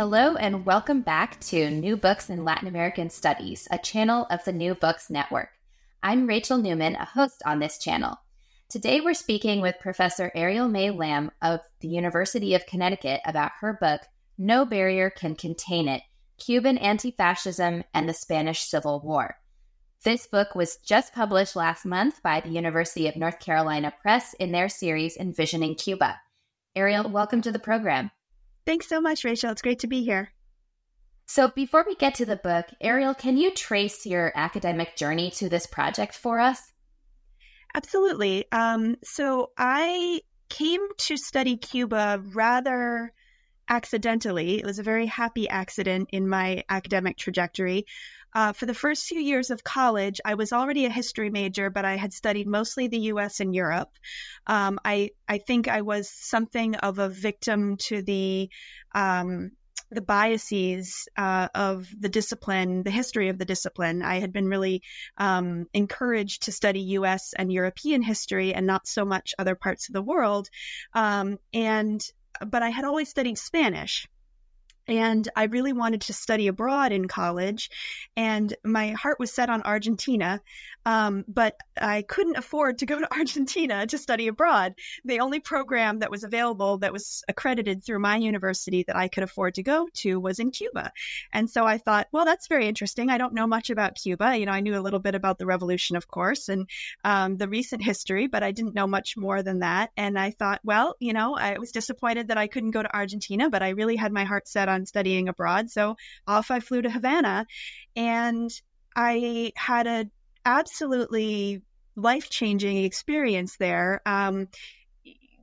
Hello, and welcome back to New Books in Latin American Studies, a channel of the New Books Network. I'm Rachel Newman, a host on this channel. Today, we're speaking with Professor Ariel Mae Lambe of the University of Connecticut about her book, No Barrier Can Contain It Cuban Anti Fascism and the Spanish Civil War. This book was just published last month by the University of North Carolina Press in their series Envisioning Cuba. Ariel, welcome to the program. Thanks so much, Rachel. It's great to be here. So, before we get to the book, Ariel, can you trace your academic journey to this project for us? Absolutely. Um, so, I came to study Cuba rather accidentally. It was a very happy accident in my academic trajectory. Uh, for the first few years of college, I was already a history major, but I had studied mostly the U.S. and Europe. Um, I I think I was something of a victim to the um, the biases uh, of the discipline, the history of the discipline. I had been really um, encouraged to study U.S. and European history, and not so much other parts of the world. Um, and but I had always studied Spanish. And I really wanted to study abroad in college, and my heart was set on Argentina. Um, but I couldn't afford to go to Argentina to study abroad. The only program that was available that was accredited through my university that I could afford to go to was in Cuba. And so I thought, well, that's very interesting. I don't know much about Cuba. You know, I knew a little bit about the revolution, of course, and um, the recent history, but I didn't know much more than that. And I thought, well, you know, I was disappointed that I couldn't go to Argentina, but I really had my heart set on studying abroad. So off I flew to Havana and I had a absolutely life changing experience there. Um,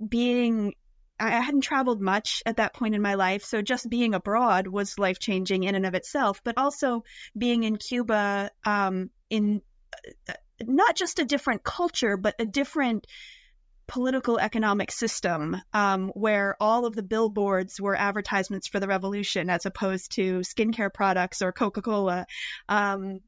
being I hadn't traveled much at that point in my life, so just being abroad was life changing in and of itself. But also being in Cuba, um, in uh, not just a different culture, but a different political economic system um, where all of the billboards were advertisements for the revolution as opposed to skincare products or Coca Cola. Um,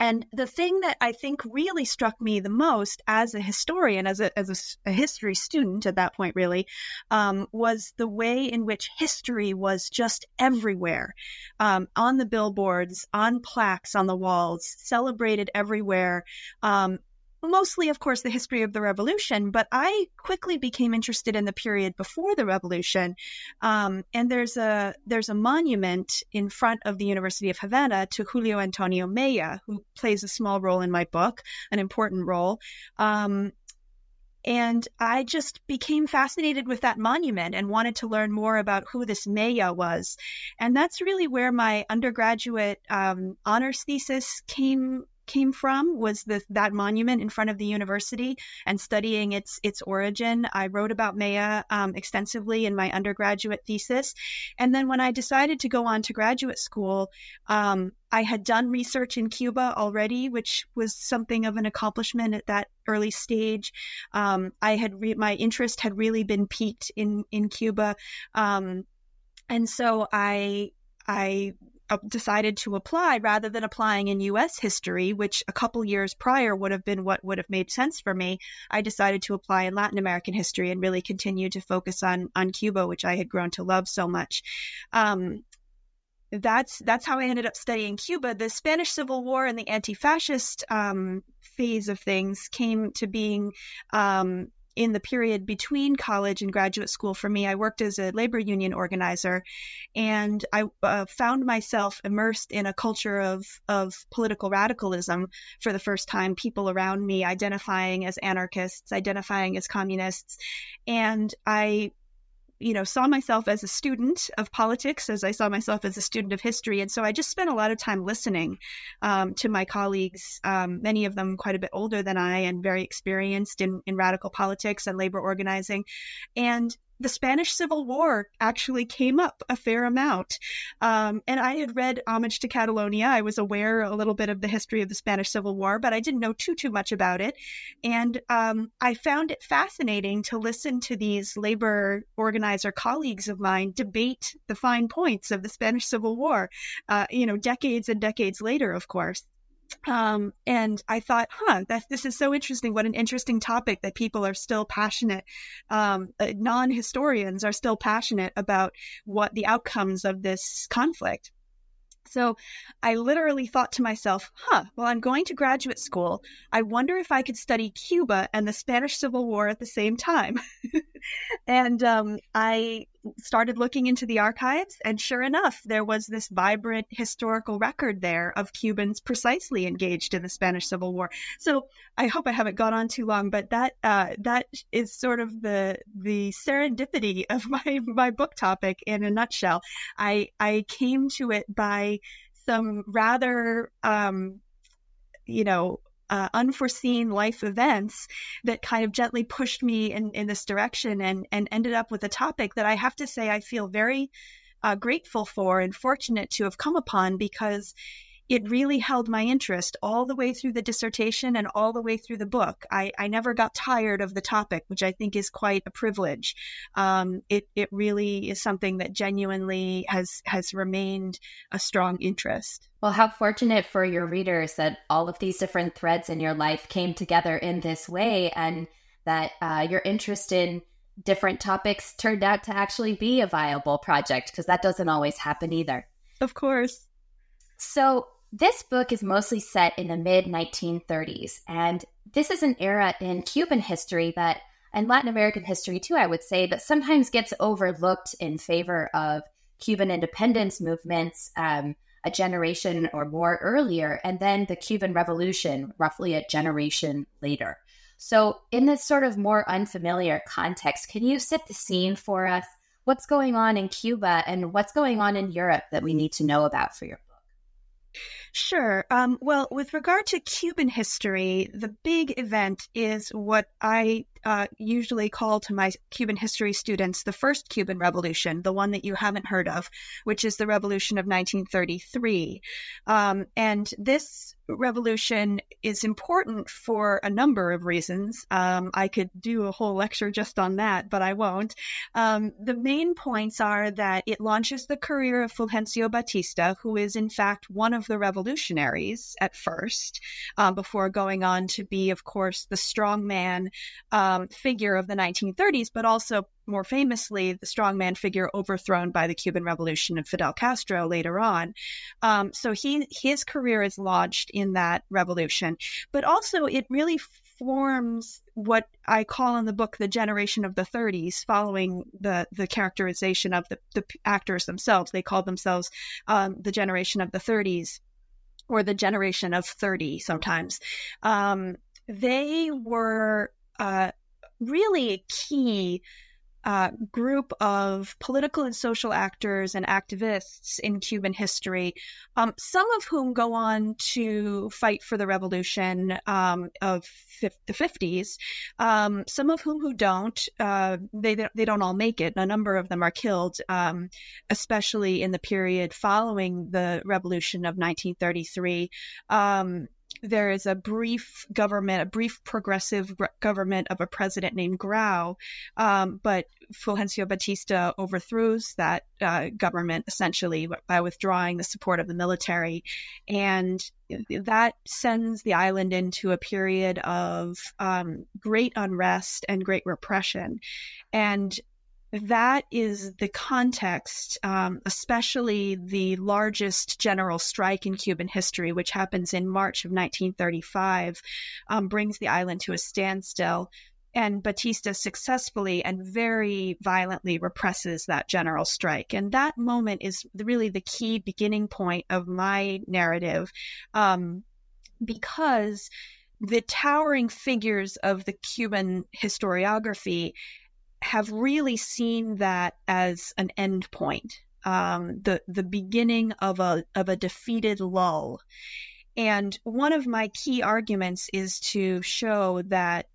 and the thing that I think really struck me the most as a historian, as a, as a, a history student at that point, really, um, was the way in which history was just everywhere um, on the billboards, on plaques on the walls, celebrated everywhere. Um, mostly, of course, the history of the revolution, but I quickly became interested in the period before the revolution. Um, and there's a there's a monument in front of the University of Havana to Julio Antonio Mella, who plays a small role in my book, an important role. Um, and I just became fascinated with that monument and wanted to learn more about who this Mella was. And that's really where my undergraduate um, honors thesis came came from was the, that monument in front of the university and studying its its origin. I wrote about Mella um, extensively in my undergraduate thesis, and then when I decided to go on to graduate school, um, I had done research in Cuba already, which was something of an accomplishment at that early stage. Um, I had re- my interest had really been piqued in in Cuba, um, and so I I decided to apply rather than applying in US history, which a couple years prior would have been what would have made sense for me. I decided to apply in Latin American history and really continue to focus on on Cuba, which I had grown to love so much. Um, that's that's how I ended up studying Cuba. The Spanish Civil War and the anti-fascist um, phase of things came to being um, in the period between college and graduate school for me, I worked as a labor union organizer, and I uh, found myself immersed in a culture of of political radicalism for the first time. People around me identifying as anarchists, identifying as communists, and I you know, saw myself as a student of politics as I saw myself as a student of history. And so I just spent a lot of time listening um, to my colleagues, um, many of them quite a bit older than I and very experienced in, in radical politics and labor organizing. And the Spanish Civil War actually came up a fair amount. Um, and I had read Homage to Catalonia. I was aware a little bit of the history of the Spanish Civil War, but I didn't know too, too much about it. And um, I found it fascinating to listen to these labor organizer colleagues of mine debate the fine points of the Spanish Civil War, uh, you know, decades and decades later, of course. Um, and I thought, huh, that this is so interesting. What an interesting topic that people are still passionate. Um, uh, non historians are still passionate about what the outcomes of this conflict. So I literally thought to myself, huh, well, I'm going to graduate school. I wonder if I could study Cuba and the Spanish Civil War at the same time. and um, I started looking into the archives, and sure enough, there was this vibrant historical record there of Cubans precisely engaged in the Spanish Civil War. So I hope I haven't gone on too long, but that uh, that is sort of the the serendipity of my my book topic in a nutshell. I I came to it by some rather um, you know uh, unforeseen life events that kind of gently pushed me in, in this direction and, and ended up with a topic that I have to say I feel very uh, grateful for and fortunate to have come upon because it really held my interest all the way through the dissertation and all the way through the book. I, I never got tired of the topic, which I think is quite a privilege. Um, it, it really is something that genuinely has, has remained a strong interest. Well, how fortunate for your readers that all of these different threads in your life came together in this way and that uh, your interest in different topics turned out to actually be a viable project because that doesn't always happen either. Of course. So, this book is mostly set in the mid 1930s, and this is an era in Cuban history that, and Latin American history too, I would say, that sometimes gets overlooked in favor of Cuban independence movements um, a generation or more earlier, and then the Cuban Revolution roughly a generation later. So, in this sort of more unfamiliar context, can you set the scene for us? What's going on in Cuba and what's going on in Europe that we need to know about for your Sure. Um, well, with regard to Cuban history, the big event is what I uh, usually call to my Cuban history students the first Cuban Revolution, the one that you haven't heard of, which is the Revolution of 1933. Um, and this revolution is important for a number of reasons. Um, I could do a whole lecture just on that, but I won't. Um, the main points are that it launches the career of Fulgencio Batista, who is in fact one of the revolutionaries at first, um, before going on to be, of course, the strongman um, figure of the 1930s, but also more famously, the strongman figure overthrown by the Cuban Revolution and Fidel Castro later on. Um, so he his career is launched in that revolution, but also it really forms what I call in the book the generation of the 30s, following the the characterization of the, the actors themselves. They call themselves um, the generation of the 30s or the generation of 30 sometimes. Um, they were uh, really a key uh, group of political and social actors and activists in Cuban history, um, some of whom go on to fight for the revolution um, of f- the 50s, um, some of whom who don't. Uh, they, they don't all make it. A number of them are killed, um, especially in the period following the revolution of 1933 um, there is a brief government, a brief progressive government of a president named Grau, um, but Fulgencio Batista overthrows that uh, government essentially by withdrawing the support of the military, and that sends the island into a period of um, great unrest and great repression, and that is the context, um, especially the largest general strike in Cuban history, which happens in March of 1935, um, brings the island to a standstill. And Batista successfully and very violently represses that general strike. And that moment is really the key beginning point of my narrative um, because the towering figures of the Cuban historiography have really seen that as an end point, um, the the beginning of a of a defeated lull. And one of my key arguments is to show that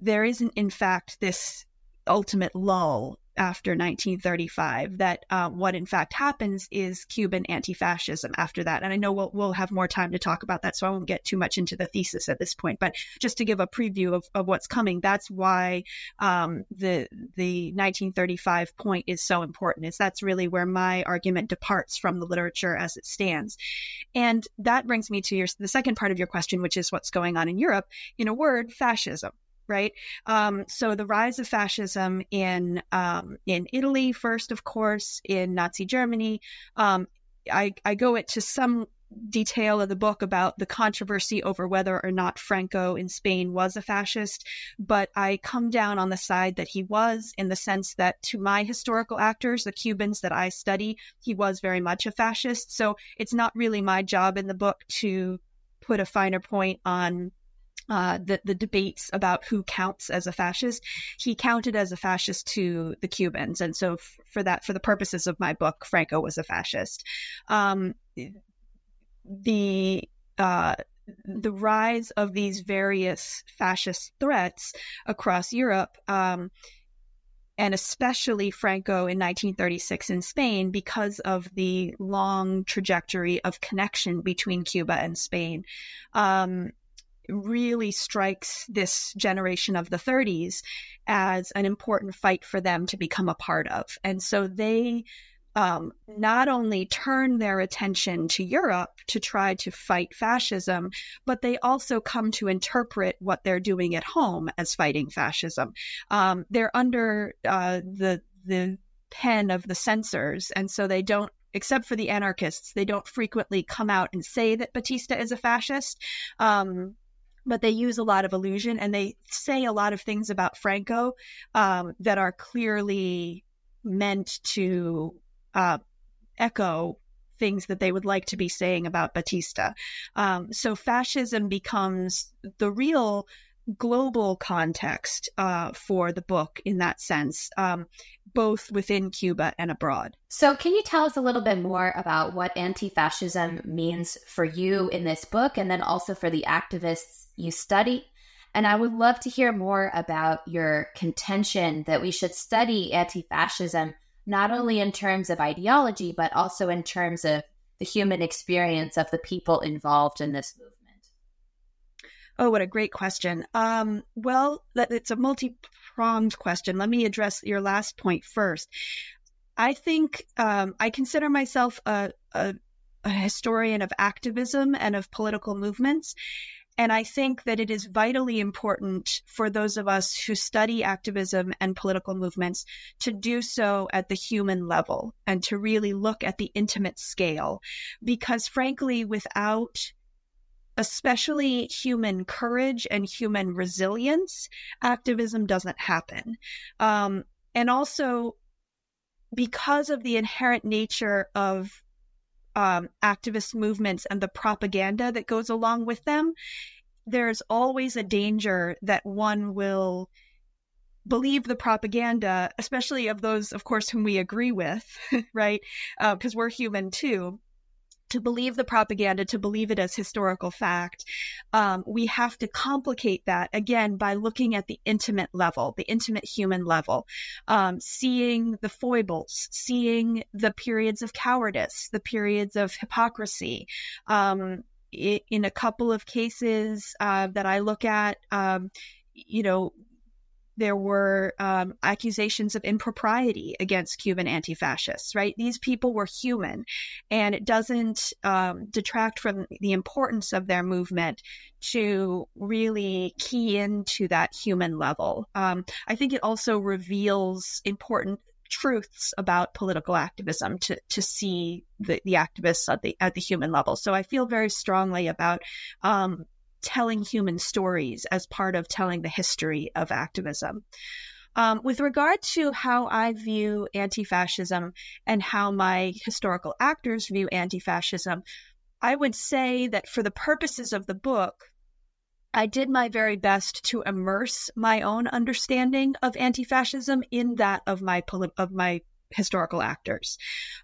there isn't, in fact, this ultimate lull after 1935 that uh, what in fact happens is Cuban anti-fascism after that. And I know we'll, we'll have more time to talk about that, so I won't get too much into the thesis at this point. But just to give a preview of, of what's coming, that's why um, the the 1935 point is so important. Is that's really where my argument departs from the literature as it stands, and that brings me to your the second part of your question, which is what's going on in Europe. In a word, fascism right? Um, so the rise of fascism in um, in Italy first, of course, in Nazi Germany. Um, I, I go into some detail of the book about the controversy over whether or not Franco in Spain was a fascist, but I come down on the side that he was in the sense that to my historical actors, the Cubans that I study, he was very much a fascist. So it's not really my job in the book to put a finer point on uh, the the debates about who counts as a fascist. He counted as a fascist to the Cubans, and so f- for that, for the purposes of my book, Franco was a fascist. Um, the uh, the rise of these various fascist threats across Europe. Um, and especially Franco in 1936 in Spain because of the long trajectory of connection between Cuba and Spain. Um, really strikes this generation of the 30s as an important fight for them to become a part of. And so they um, not only turn their attention to Europe to try to fight fascism, but they also come to interpret what they're doing at home as fighting fascism. Um, they're under uh, the the pen of the censors, and so they don't except for the anarchists, they don't frequently come out and say that Batista is a fascist. Um, but they use a lot of illusion and they say a lot of things about Franco um, that are clearly meant to uh, echo things that they would like to be saying about Batista. Um, so fascism becomes the real global context uh, for the book in that sense, um, both within Cuba and abroad. So, can you tell us a little bit more about what anti fascism means for you in this book and then also for the activists you study? And I would love to hear more about your contention that we should study anti fascism not only in terms of ideology, but also in terms of the human experience of the people involved in this movement. Oh, what a great question. Um, well, it's a multi pronged question. Let me address your last point first. I think um, I consider myself a, a, a historian of activism and of political movements. And I think that it is vitally important for those of us who study activism and political movements to do so at the human level and to really look at the intimate scale. Because frankly, without especially human courage and human resilience, activism doesn't happen. Um, and also, because of the inherent nature of um, activist movements and the propaganda that goes along with them, there's always a danger that one will believe the propaganda, especially of those, of course, whom we agree with, right? Because uh, we're human too to believe the propaganda, to believe it as historical fact, um, we have to complicate that again by looking at the intimate level, the intimate human level, um, seeing the foibles, seeing the periods of cowardice, the periods of hypocrisy. Um, in a couple of cases uh, that I look at, um, you know, there were um, accusations of impropriety against Cuban anti fascists, right? These people were human, and it doesn't um, detract from the importance of their movement to really key into that human level. Um, I think it also reveals important truths about political activism to, to see the, the activists at the at the human level. So I feel very strongly about um, telling human stories as part of telling the history of activism. Um, with regard to how I view anti fascism and how my historical actors view anti fascism, I would say that for the purposes of the book, I did my very best to immerse my own understanding of anti fascism in that of my, of my historical actors.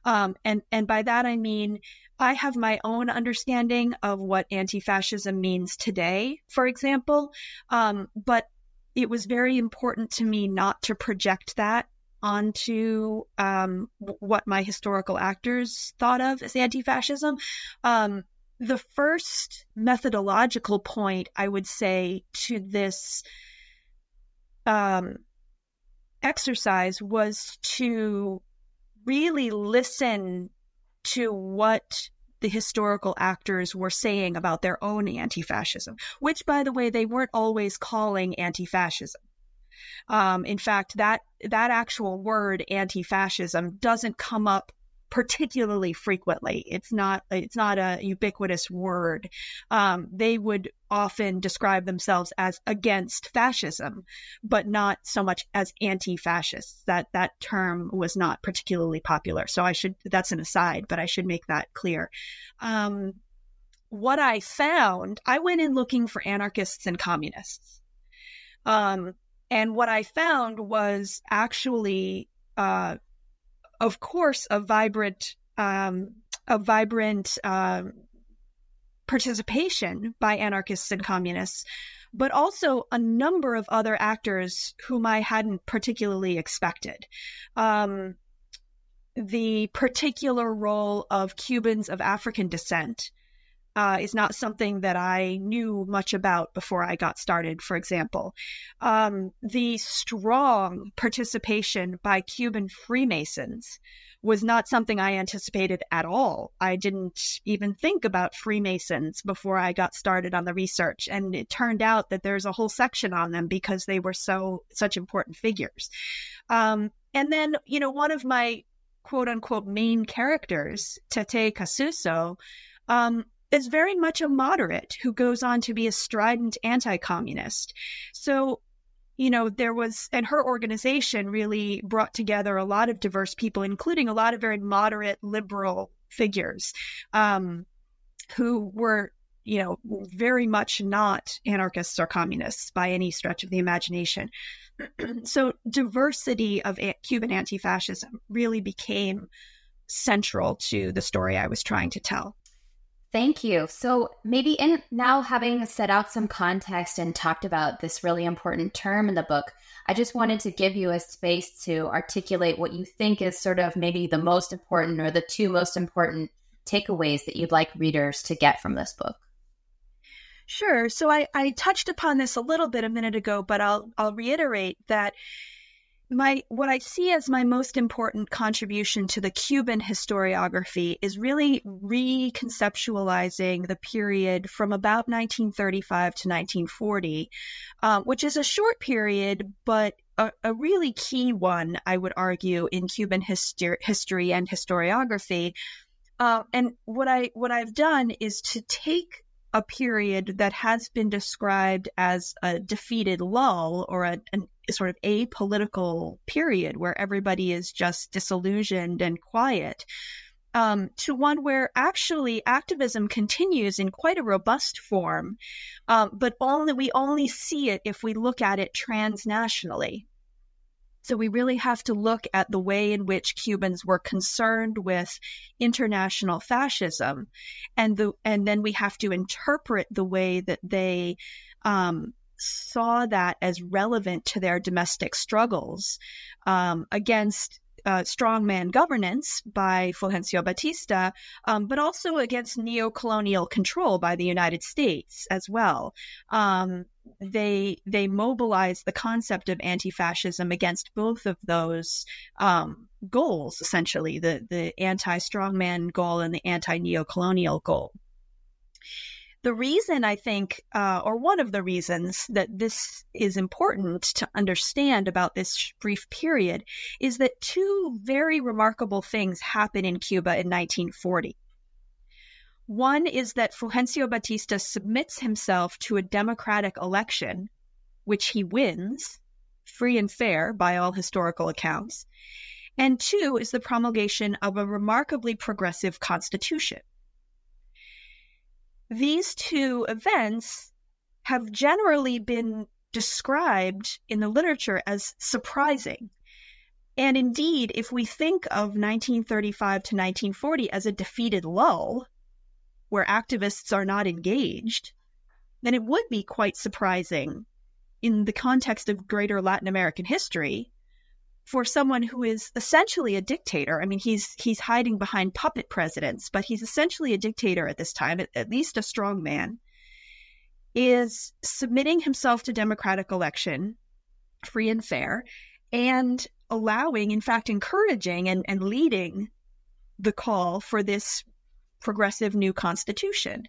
Um, and, and by that I mean I have my own understanding of what anti fascism means today, for example. Um, but it was very important to me not to project that onto um, what my historical actors thought of as anti-fascism. Um, the first methodological point I would say to this um, exercise was to really listen to what the historical actors were saying about their own anti fascism, which, by the way, they weren't always calling anti fascism. Um, in fact, that that actual word anti-fascism doesn't come up particularly frequently. It's not it's not a ubiquitous word. Um, they would often describe themselves as against fascism, but not so much as anti-fascists. That that term was not particularly popular. So I should that's an aside, but I should make that clear. Um, what I found, I went in looking for anarchists and communists. Um, and what I found was actually, uh, of course, a vibrant, um, a vibrant uh, participation by anarchists and communists, but also a number of other actors whom I hadn't particularly expected. Um, the particular role of Cubans of African descent uh, is not something that I knew much about before I got started, for example. Um, the strong participation by Cuban Freemasons was not something I anticipated at all. I didn't even think about Freemasons before I got started on the research. And it turned out that there's a whole section on them because they were so, such important figures. Um, and then, you know, one of my quote unquote main characters, Tete Casuso, um, is very much a moderate who goes on to be a strident anti communist. So, you know, there was, and her organization really brought together a lot of diverse people, including a lot of very moderate liberal figures um, who were, you know, very much not anarchists or communists by any stretch of the imagination. so, diversity of Cuban anti fascism really became central to the story I was trying to tell. Thank you. So, maybe in now having set out some context and talked about this really important term in the book, I just wanted to give you a space to articulate what you think is sort of maybe the most important or the two most important takeaways that you'd like readers to get from this book. Sure. So I, I touched upon this a little bit a minute ago, but I'll I'll reiterate that my what I see as my most important contribution to the Cuban historiography is really reconceptualizing the period from about 1935 to 1940, um, which is a short period, but a, a, really key one, I would argue, in Cuban history, history and historiography. Uh, and what I what I've done is to take a period that has been described as a defeated lull or a, an sort of apolitical period where everybody is just disillusioned and quiet um, to one where actually activism continues in quite a robust form, um, but only we only see it if we look at it transnationally. So we really have to look at the way in which Cubans were concerned with international fascism, and the and then we have to interpret the way that they um, saw that as relevant to their domestic struggles um, against uh, strongman governance by Fulgencio Batista, um, but also against neo-colonial control by the United States as well. Um, they they mobilized the concept of anti-fascism against both of those um, goals, essentially the the anti-strongman goal and the anti-neo-colonial goal the reason I think, uh, or one of the reasons that this is important to understand about this brief period is that two very remarkable things happen in Cuba in 1940. One is that Fulgencio Batista submits himself to a democratic election, which he wins, free and fair by all historical accounts. And two is the promulgation of a remarkably progressive constitution. These two events have generally been described in the literature as surprising. And indeed, if we think of 1935 to 1940 as a defeated lull, where activists are not engaged, then it would be quite surprising in the context of greater Latin American history, for someone who is essentially a dictator. I mean, he's he's hiding behind puppet presidents, but he's essentially a dictator at this time, at, at least a strong man, is submitting himself to democratic election, free and fair, and allowing, in fact, encouraging and, and leading the call for this progressive new constitution.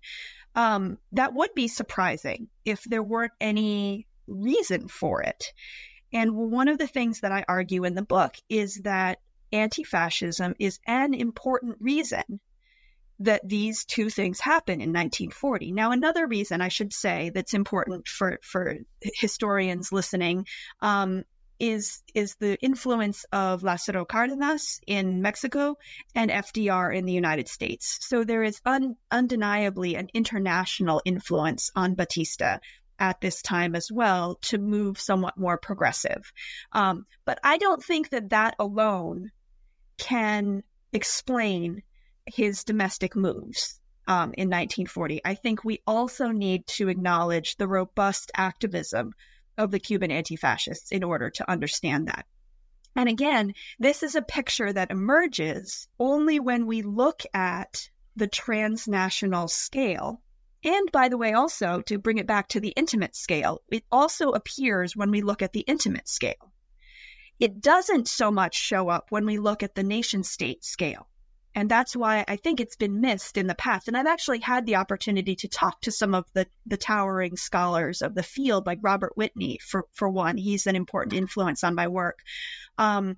Um, that would be surprising if there weren't any reason for it. And one of the things that I argue in the book is that anti fascism is an important reason that these two things happen in 1940. Now, another reason I should say that's important for, for historians listening um, is is the influence of Lázaro Cárdenas in Mexico and FDR in the United States. So there is un, undeniably an international influence on Batista at this time as well to move somewhat more progressive. Um, but I don't think that that alone can explain his domestic moves. Um, in 1940. I think we also need to acknowledge the robust activism of the Cuban anti fascists in order to understand that. And again, this is a picture that emerges only when we look at the transnational scale and by the way, also to bring it back to the intimate scale, it also appears when we look at the intimate scale. It doesn't so much show up when we look at the nation state scale. And that's why I think it's been missed in the past. And I've actually had the opportunity to talk to some of the, the towering scholars of the field, like Robert Whitney, for, for one. He's an important influence on my work, um,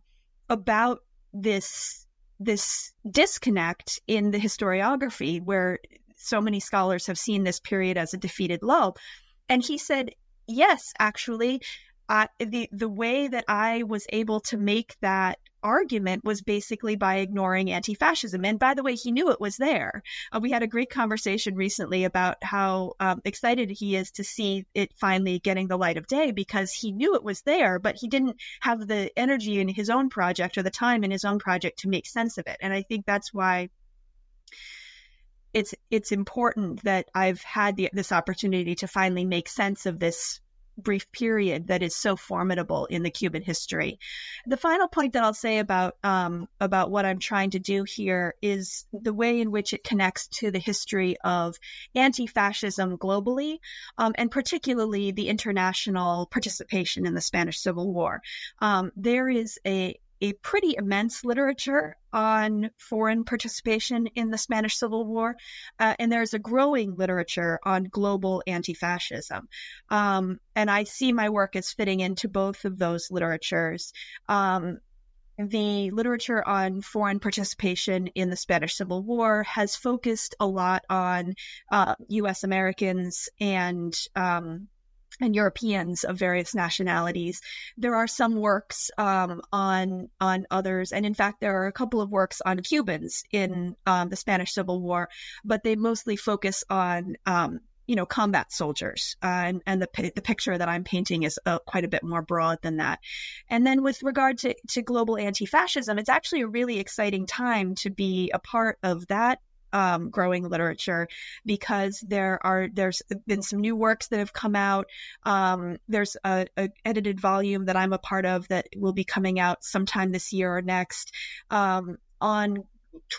about this this disconnect in the historiography where so many scholars have seen this period as a defeated lull. And he said, yes, actually, uh, the the way that I was able to make that argument was basically by ignoring anti-fascism. And by the way, he knew it was there. Uh, we had a great conversation recently about how um, excited he is to see it finally getting the light of day because he knew it was there, but he didn't have the energy in his own project or the time in his own project to make sense of it. And I think that's why it's it's important that I've had the, this opportunity to finally make sense of this brief period that is so formidable in the Cuban history. The final point that I'll say about um, about what I'm trying to do here is the way in which it connects to the history of anti-fascism globally, um, and particularly the international participation in the Spanish Civil War. Um, there is a a pretty immense literature on foreign participation in the Spanish Civil War, uh, and there's a growing literature on global anti fascism. Um, and I see my work as fitting into both of those literatures. Um, the literature on foreign participation in the Spanish Civil War has focused a lot on uh, U.S. Americans and um, and Europeans of various nationalities. There are some works um, on on others, and in fact, there are a couple of works on Cubans in um, the Spanish Civil War, but they mostly focus on um, you know combat soldiers, uh, and and the the picture that I'm painting is uh, quite a bit more broad than that. And then with regard to to global anti-fascism, it's actually a really exciting time to be a part of that um, growing literature because there are there's been some new works that have come out. Um, there's a, a, edited volume that I'm a part of that will be coming out sometime this year or next um, on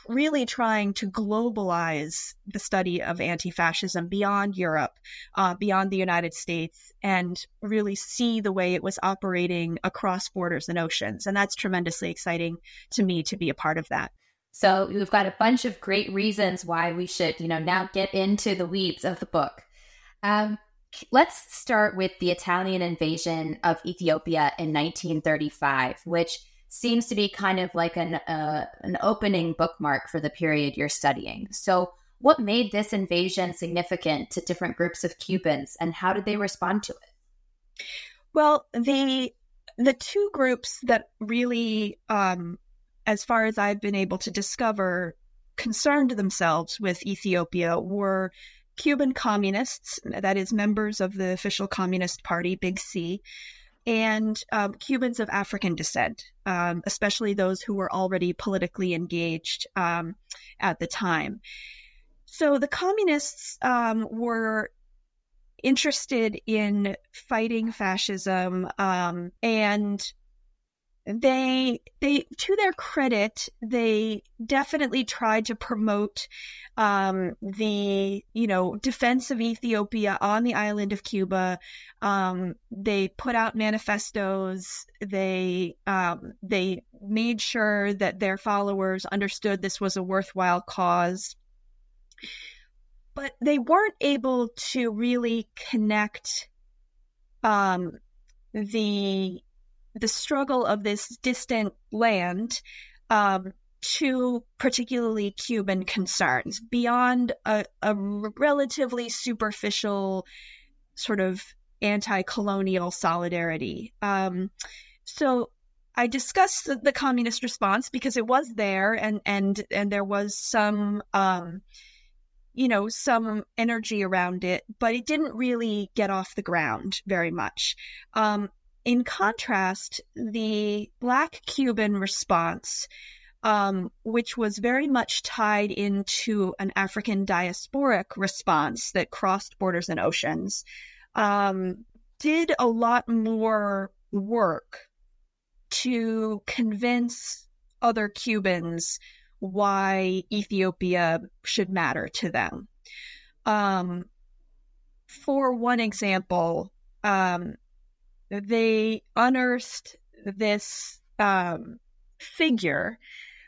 really trying to globalize the study of anti-fascism beyond Europe, uh, beyond the United States, and really see the way it was operating across borders and oceans. And that's tremendously exciting to me to be a part of that. So we've got a bunch of great reasons why we should, you know, now get into the weeds of the book. Um, let's start with the Italian invasion of Ethiopia in 1935, which seems to be kind of like an uh, an opening bookmark for the period you're studying. So, what made this invasion significant to different groups of Cubans, and how did they respond to it? Well, the the two groups that really um, as far as I've been able to discover, concerned themselves with Ethiopia were Cuban communists, that is, members of the official Communist Party, Big C, and um, Cubans of African descent, um, especially those who were already politically engaged um, at the time. So the communists um, were interested in fighting fascism, um, and they they to their credit they definitely tried to promote um, the you know defense of Ethiopia on the island of Cuba. Um, they put out manifestos. They um, they made sure that their followers understood this was a worthwhile cause. But they weren't able to really connect um, the the struggle of this distant land um, to particularly Cuban concerns beyond a, a relatively superficial sort of anti-colonial solidarity. Um, so I discussed the, the, communist response because it was there, and and and there was some, um, you know, some energy around it, but it didn't really get off the ground very much. Um, in contrast, the Black Cuban response, um, which was very much tied into an African diasporic response that crossed borders and oceans, um, did a lot more work to convince other Cubans why Ethiopia should matter to them. Um, for one example, um, they unearthed this um, figure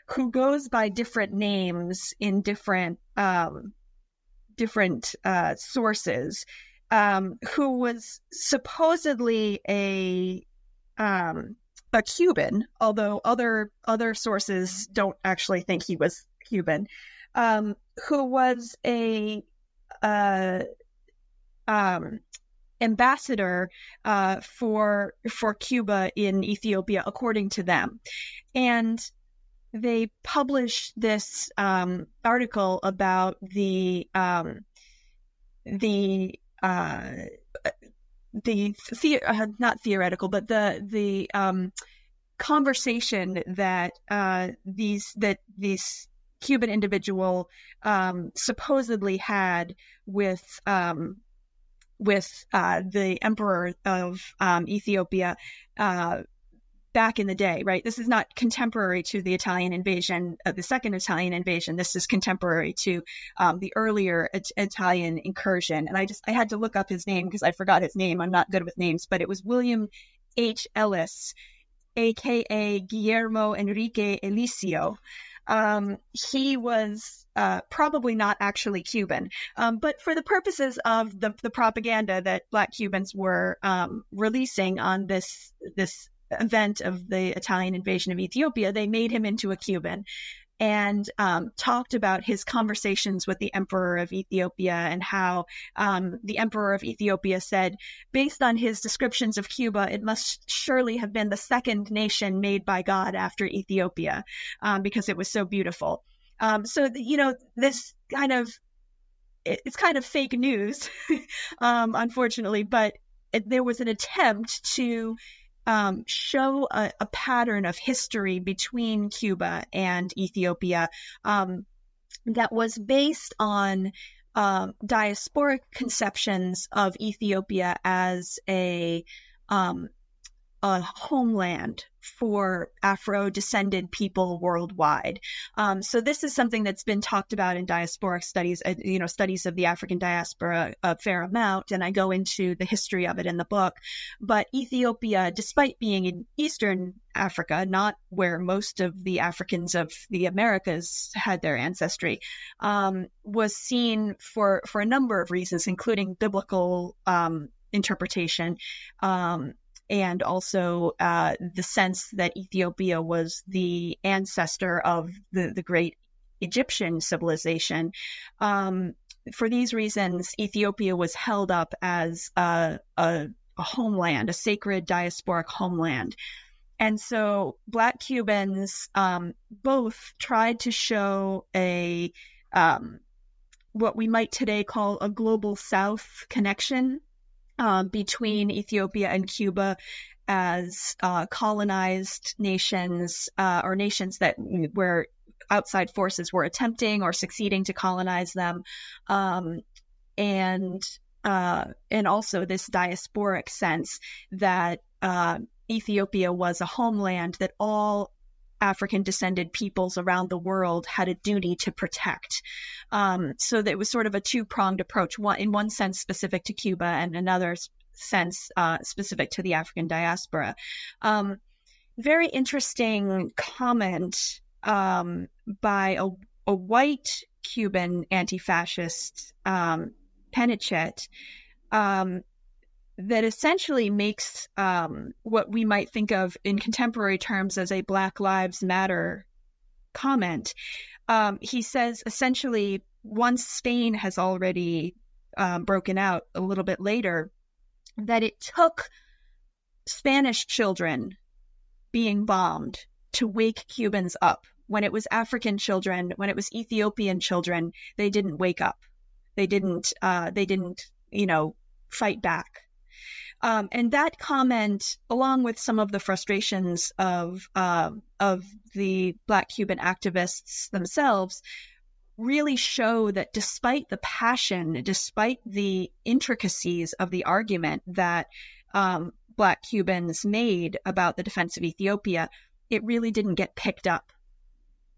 who goes by different names in different um, different uh, sources, um, who was supposedly a um, a Cuban, although other other sources don't actually think he was Cuban, um, who was a uh, um, ambassador uh, for for Cuba in Ethiopia, according to them, and they published this um, article about the um, the uh, the, the uh, not theoretical, but the the um, conversation that uh, these that these Cuban individual um, supposedly had with um, with uh, the emperor of um, Ethiopia uh, back in the day, right? This is not contemporary to the Italian invasion, uh, the second Italian invasion. This is contemporary to um, the earlier it- Italian incursion. And I just I had to look up his name because I forgot his name. I'm not good with names, but it was William H. Ellis, aka Guillermo Enrique Eliseo. Um, he was uh, probably not actually Cuban, um, but for the purposes of the, the propaganda that Black Cubans were um, releasing on this this event of the Italian invasion of Ethiopia, they made him into a Cuban and um, talked about his conversations with the emperor of Ethiopia and how um, the emperor of Ethiopia said, based on his descriptions of Cuba, it must surely have been the second nation made by God after Ethiopia um, because it was so beautiful. Um, so, you know, this kind of it's kind of fake news, um, unfortunately, but there was an attempt to um, show a, a, pattern of history between Cuba and Ethiopia um, that was based on uh, diasporic conceptions of Ethiopia as a um, a homeland for Afro descended people worldwide. Um, so this is something that's been talked about in diasporic studies, uh, you know, studies of the African diaspora a fair amount, and I go into the history of it in the book. But Ethiopia, despite being in Eastern Africa, not where most of the Africans of the Americas had their ancestry, um, was seen for for a number of reasons, including biblical um, interpretation um, and also uh, the sense that Ethiopia was the ancestor of the, the great Egyptian civilization. Um, for these reasons, Ethiopia was held up as a, a, a homeland, a sacred diasporic homeland. And so Black Cubans um, both tried to show a um, what we might today call a global South connection um, between Ethiopia and Cuba as uh, colonized nations uh, or nations that where outside forces were attempting or succeeding to colonize them, um, and uh, and also this diasporic sense that uh, Ethiopia was a homeland that all African descended peoples around the world had a duty to protect. Um, so that it was sort of a two pronged approach, one in one sense specific to Cuba and another sense uh, specific to the African diaspora. Um, very interesting comment um, by a, a, white Cuban anti fascist, um, that essentially makes um, what we might think of in contemporary terms as a Black Lives Matter comment. Um, he says essentially, once Spain has already um, broken out a little bit later, that it took Spanish children being bombed to wake Cubans up. When it was African children, when it was Ethiopian children, they didn't wake up. They didn't. Uh, they didn't. You know, fight back. Um, and that comment, along with some of the frustrations of uh, of the Black Cuban activists themselves, really show that despite the passion, despite the intricacies of the argument that um, Black Cubans made about the defense of Ethiopia, it really didn't get picked up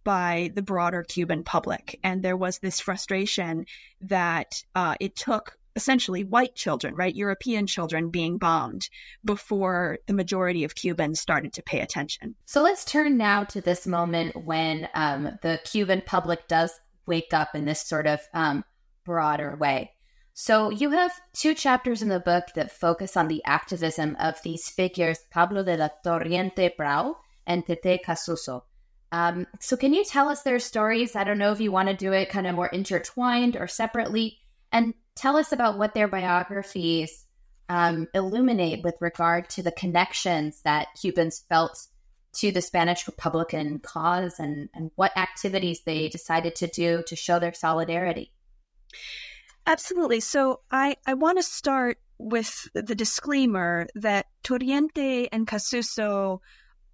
by the broader Cuban public. And there was this frustration that uh, it took essentially white children, right? European children being bombed before the majority of Cubans started to pay attention. So let's turn now to this moment when um, the Cuban public does wake up in this sort of um, broader way. So you have two chapters in the book that focus on the activism of these figures, Pablo de la Torriente Brau and Tete Casuso. Um, so can you tell us their stories? I don't know if you want to do it kind of more intertwined or separately, and tell us about what their biographies um, illuminate with regard to the connections that Cubans felt to the Spanish Republican cause and, and what activities they decided to do to show their solidarity. Absolutely. So I, I want to start with the disclaimer that Torriente and Casuso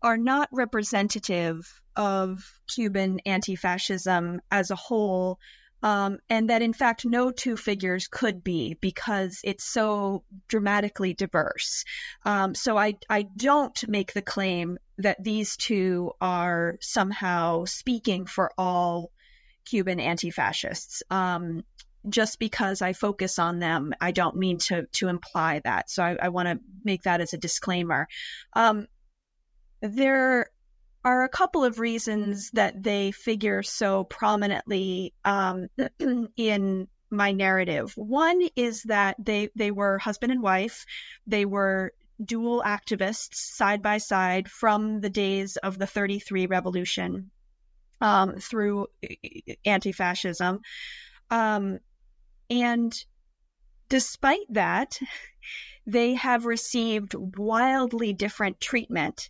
are not representative of Cuban anti fascism as a whole, um, and that in fact no two figures could be because it's so dramatically diverse. Um, so I, I don't make the claim that these two are somehow speaking for all Cuban anti fascists. Um, just because I focus on them, I don't mean to to imply that. So I, I want to make that as a disclaimer. Um, there are a couple of reasons that they figure so prominently um, in my narrative. One is that they they were husband and wife. They were dual activists side by side from the days of the 33 revolution um, through anti-fascism. Um, and despite that, they have received wildly different treatment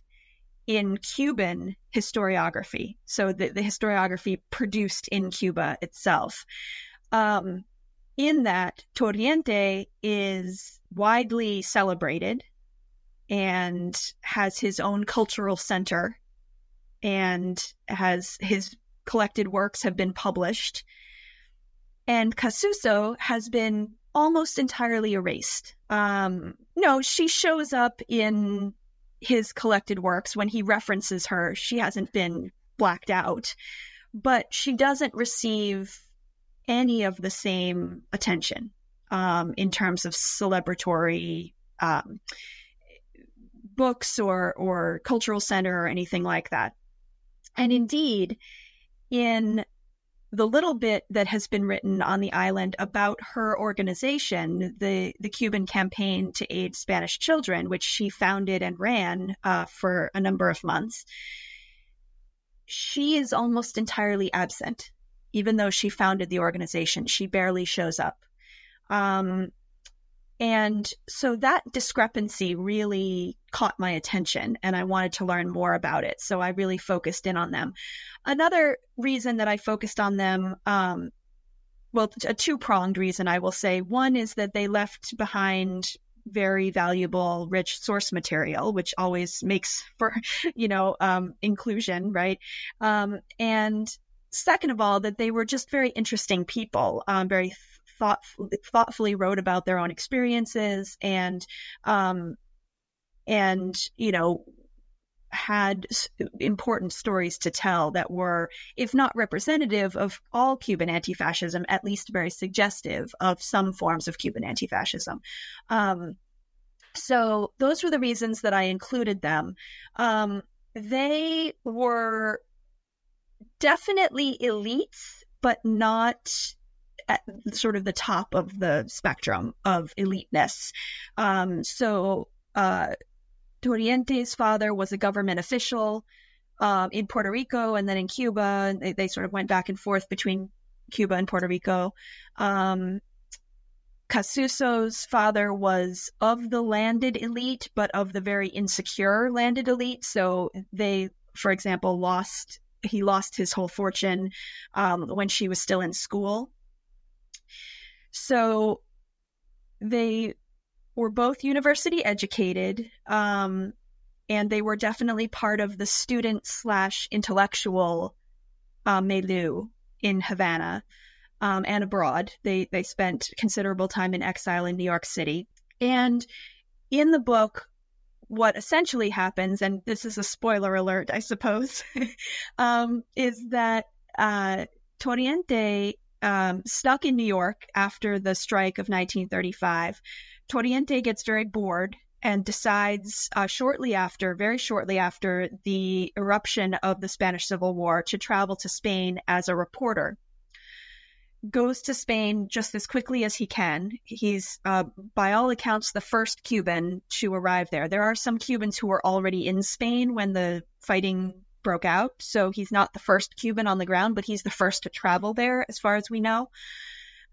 in Cuban historiography. So the, the historiography produced in Cuba itself. Um, in that, Torriente is widely celebrated and has his own cultural center and has his collected works have been published and Casuso has been almost entirely erased. Um, no, she shows up in his collected works when he references her. She hasn't been blacked out, but she doesn't receive any of the same attention um, in terms of celebratory um, books or or cultural center or anything like that. And indeed, in the little bit that has been written on the island about her organization, the, the Cuban Campaign to Aid Spanish Children, which she founded and ran uh, for a number of months, she is almost entirely absent. Even though she founded the organization, she barely shows up. Um, and so that discrepancy really caught my attention and I wanted to learn more about it. So I really focused in on them. Another reason that I focused on them, um, well, a two pronged reason, I will say. One is that they left behind very valuable, rich source material, which always makes for, you know, um, inclusion, right? Um, and second of all, that they were just very interesting people, um, very thought, thoughtfully wrote about their own experiences and, um, and, you know, had important stories to tell that were, if not representative of all Cuban anti fascism, at least very suggestive of some forms of Cuban anti fascism. Um, so those were the reasons that I included them. Um, they were definitely elites, but not at sort of the top of the spectrum of eliteness. Um, so, uh, Torriente's father was a government official um, in Puerto Rico and then in Cuba. They, they, sort of went back and forth between Cuba and Puerto Rico. Um, Casuso's father was of the landed elite, but of the very insecure landed elite. So they, for example, lost he lost his whole fortune um, when she was still in school. So they were both university educated, um, and they were definitely part of the student slash intellectual uh, milieu in Havana um, and abroad. They they spent considerable time in exile in New York City, and in the book, what essentially happens, and this is a spoiler alert, I suppose, um, is that uh, um, stuck in New York after the strike of 1935. Torriente gets very bored and decides uh, shortly after, very shortly after the eruption of the Spanish Civil War, to travel to Spain as a reporter goes to Spain just as quickly as he can. He's, uh, by all accounts, the first Cuban to arrive there. There are some Cubans who were already in Spain when the fighting broke out. So he's not the first Cuban on the ground, but he's the first to travel there, as far as we know.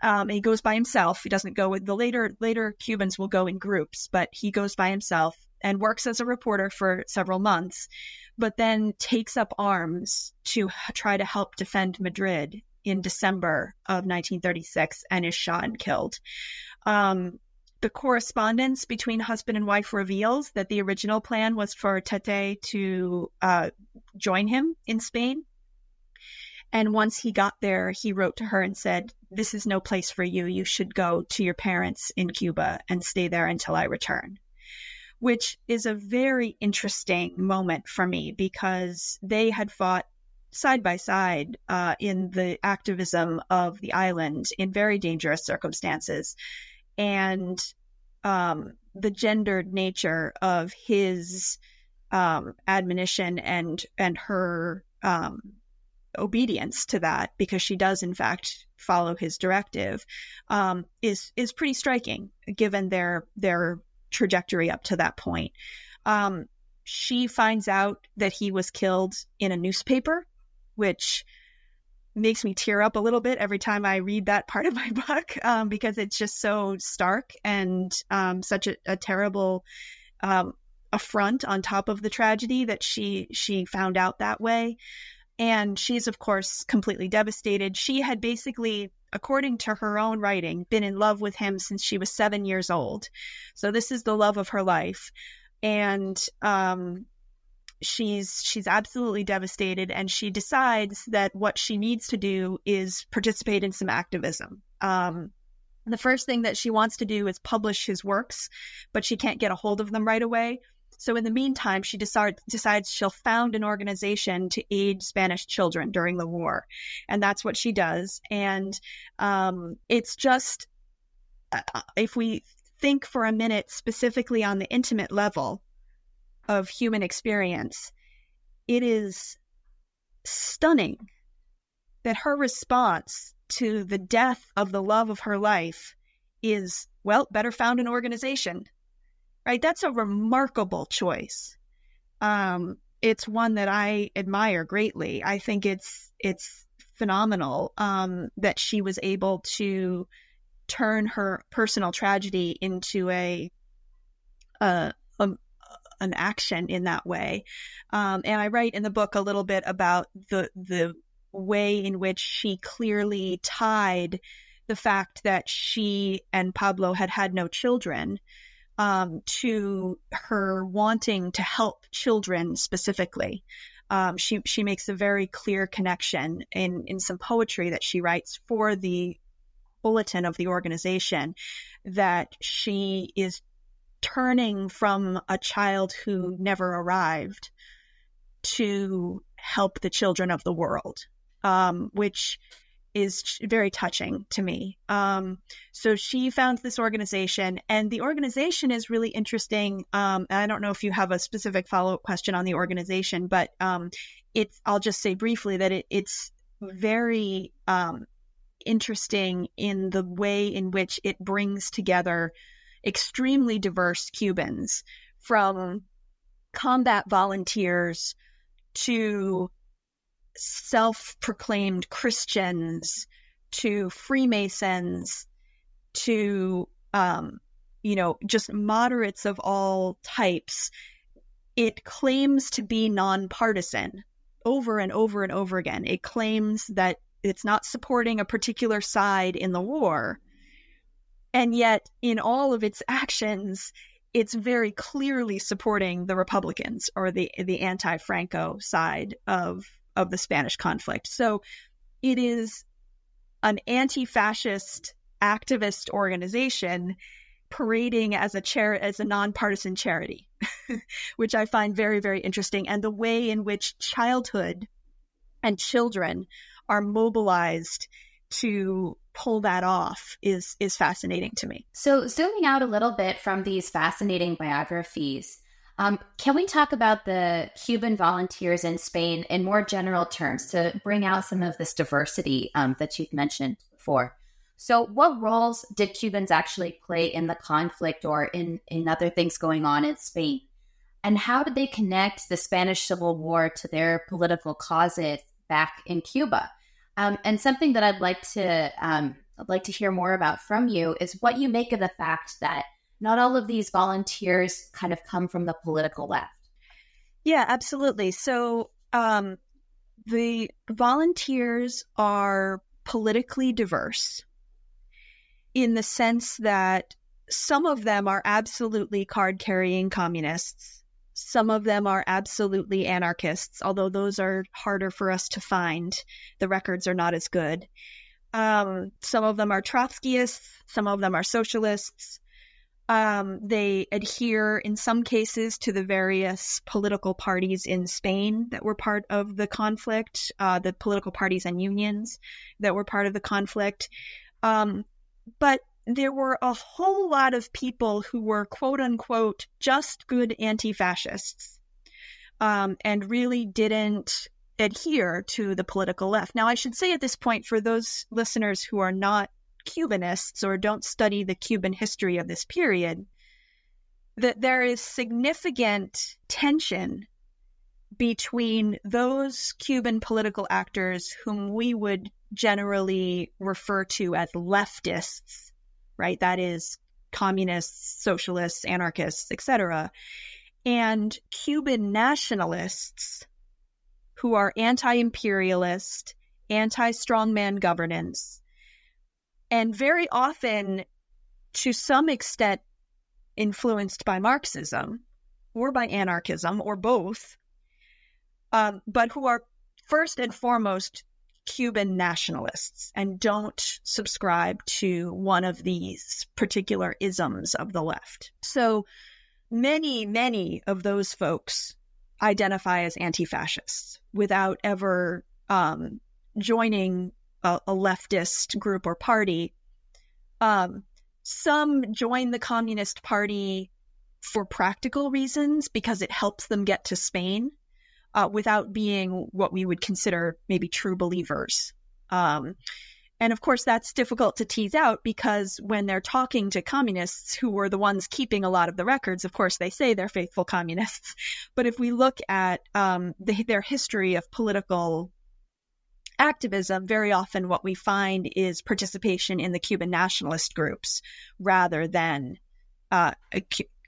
Um, he goes by himself. He doesn't go with the later later Cubans will go in groups, but he goes by himself and works as a reporter for several months, but then takes up arms to try to help defend Madrid in December of 1936 and is shot and killed. Um, the correspondence between husband and wife reveals that the original plan was for Tete to uh, join him in Spain. And once he got there, he wrote to her and said, This is no place for you. You should go to your parents in Cuba and stay there until I return. Which is a very interesting moment for me because they had fought side by side uh, in the activism of the island in very dangerous circumstances. And um, the gendered nature of his um, admonition and and her um, obedience to that, because she does in fact follow his directive, um, is is pretty striking given their their trajectory up to that point. Um, she finds out that he was killed in a newspaper which makes me tear up a little bit every time I read that part of my book um, because it's just so stark and um, such a, a terrible um, affront on top of the tragedy that she she found out that way. And she's of course completely devastated. She had basically, according to her own writing, been in love with him since she was seven years old. So this is the love of her life. And um, she's she's absolutely devastated and she decides that what she needs to do is participate in some activism um, the first thing that she wants to do is publish his works but she can't get a hold of them right away so in the meantime she decide, decides she'll found an organization to aid spanish children during the war and that's what she does and um, it's just uh, if we think for a minute specifically on the intimate level of human experience, it is stunning that her response to the death of the love of her life is, well, better found an organization. Right? That's a remarkable choice. Um, it's one that I admire greatly. I think it's it's phenomenal um, that she was able to turn her personal tragedy into a, a, a an action in that way. Um, and I write in the book a little bit about the the way in which she clearly tied the fact that she and Pablo had had no children um, to her wanting to help children specifically. Um, she she makes a very clear connection in in some poetry that she writes for the bulletin of the organization that she is turning from a child who never arrived to help the children of the world, um, which is very touching to me. Um, so she found this organization, and the organization is really interesting. Um, I don't know if you have a specific follow up question on the organization, but um, it's. I'll just say briefly that it, it's very um, interesting in the way in which it brings together extremely diverse Cubans from combat volunteers to self proclaimed Christians to Freemasons to, um, you know, just moderates of all types. It claims to be nonpartisan over and over and over again. It claims that it's not supporting a particular side in the war. And yet, in all of its actions, it's very clearly supporting the Republicans or the the anti-Franco side of of the Spanish conflict. So it is an anti-fascist activist organization parading as a chair as a nonpartisan charity, which I find very very interesting and the way in which childhood and children are mobilized to pull that off is is fascinating to me. So zooming out a little bit from these fascinating biographies, um, can we talk about the Cuban volunteers in Spain in more general terms to bring out some of this diversity um, that you've mentioned before? So, what roles did Cubans actually play in the conflict or in, in other things going on in Spain? And how did they connect the Spanish Civil War to their political causes back in Cuba? Um, and something that I'd like to um, I'd like to hear more about from you is what you make of the fact that not all of these volunteers kind of come from the political left. Yeah, absolutely. So um, the volunteers are politically diverse in the sense that some of them are absolutely card carrying communists. Some of them are absolutely anarchists, although those are harder for us to find. The records are not as good. Um, some of them are Trotskyists, some of them are socialists, um, they adhere, in some cases, to the various political parties in Spain that were part of the conflict, uh, the political parties and unions that were part of the conflict. Um, but there were a whole lot of people who were quote unquote just good anti fascists um, and really didn't adhere to the political left. Now, I should say at this point, for those listeners who are not Cubanists or don't study the Cuban history of this period, that there is significant tension between those Cuban political actors whom we would generally refer to as leftists, right? That is communists, socialists, anarchists, etc., and Cuban nationalists who are anti-imperialist, anti-strongman governance, and very often, to some extent, influenced by Marxism or by anarchism or both, um, but who are first and foremost Cuban nationalists and don't subscribe to one of these particular isms of the left. So many, many of those folks identify as anti fascists without ever um, joining a, a leftist group or party. Um, some join the Communist Party for practical reasons because it helps them get to Spain uh, without being what we would consider maybe true believers. Um, and of course, that's difficult to tease out because when they're talking to communists who were the ones keeping a lot of the records, of course, they say they're faithful communists. But if we look at um, the, their history of political activism, very often what we find is participation in the Cuban nationalist groups rather than uh,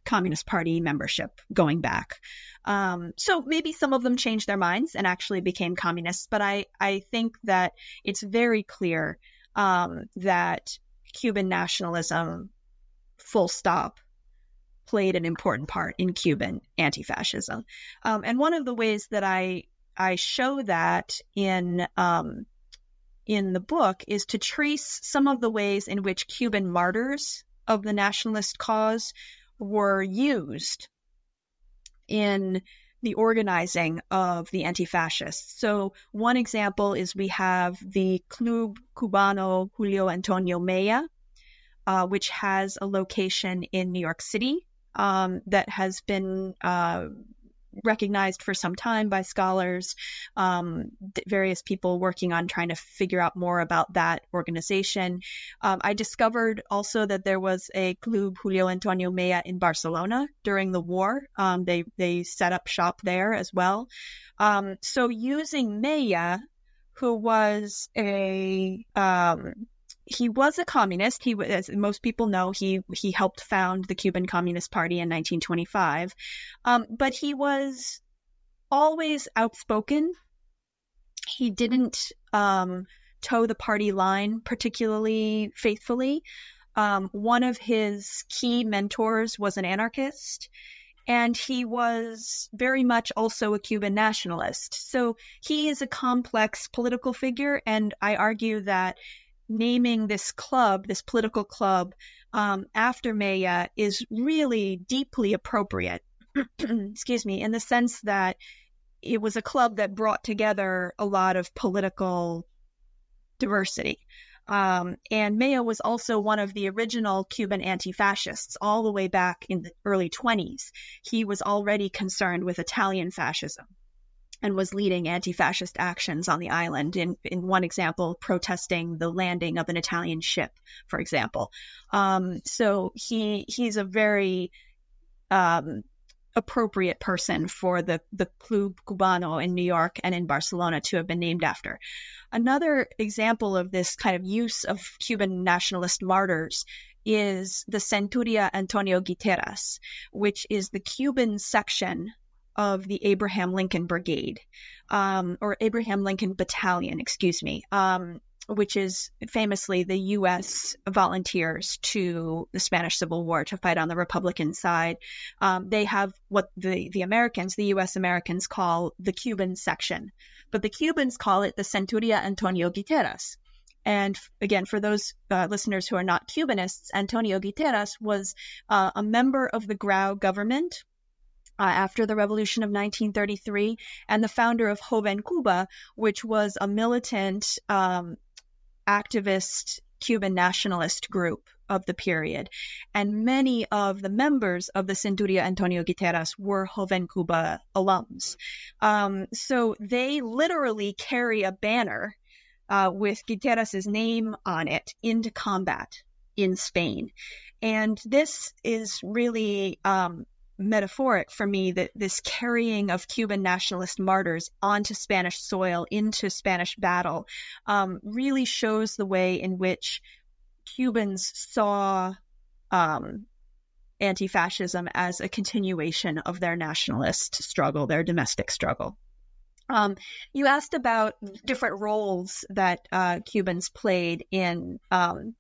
Communist Party membership going back. Um, so maybe some of them changed their minds and actually became communists, but I, I think that it's very clear um, that Cuban nationalism, full stop, played an important part in Cuban anti fascism. Um, and one of the ways that I I show that in um, in the book is to trace some of the ways in which Cuban martyrs of the nationalist cause were used in the organizing of the anti fascists. So, one example is we have the Club Cubano Julio Antonio Mella, uh, which has a location in New York City um, that has been uh, recognized for some time by scholars, um, various people working on trying to figure out more about that organization. Um, I discovered also that there was a Club Julio Antonio Mella in Barcelona during the war. Um, they they set up shop there as well. Um, so using Mella, who was a um, he was a communist. He, as most people know, he he helped found the Cuban Communist Party in 1925. Um, but he was always outspoken. He didn't um, toe the party line particularly faithfully. Um, one of his key mentors was an anarchist, and he was very much also a Cuban nationalist. So he is a complex political figure, and I argue that naming this club, this political club, um, after Mella is really deeply appropriate. Excuse me, in the sense that it was a club that brought together a lot of political diversity. Um, and Mella was also one of the original Cuban anti fascists all the way back in the early 20s. He was already concerned with Italian fascism and was leading anti-fascist actions on the island. In in one example, protesting the landing of an Italian ship, for example. Um, so he he's a very um, appropriate person for the the Club Cubano in New York and in Barcelona to have been named after. Another example of this kind of use of Cuban nationalist martyrs is the Centuria Antonio Guiteras, which is the Cuban section of the Abraham Lincoln Brigade, um, or Abraham Lincoln Battalion, excuse me, um, which is famously the U.S. volunteers to the Spanish Civil War to fight on the Republican side. Um, they have what the, the Americans, the U.S. Americans, call the Cuban section, but the Cubans call it the Centuria Antonio Guiteras. And again, for those uh, listeners who are not Cubanists, Antonio Guiteras was uh, a member of the Grau government uh, after the revolution of 1933 and the founder of Joven Cuba, which was a militant um, activist Cuban nationalist group of the period. And many of the members of the Centuria Antonio Guiteras were Joven Cuba alums. Um, so they literally carry a banner uh, with Guiteras's name on it into combat in Spain. And this is really um, metaphoric for me that this carrying of Cuban nationalist martyrs onto Spanish soil, into Spanish battle, um, really shows the way in which Cubans saw um, anti fascism as a continuation of their nationalist struggle, their domestic struggle. Um, you asked about different roles that uh, Cubans played in um,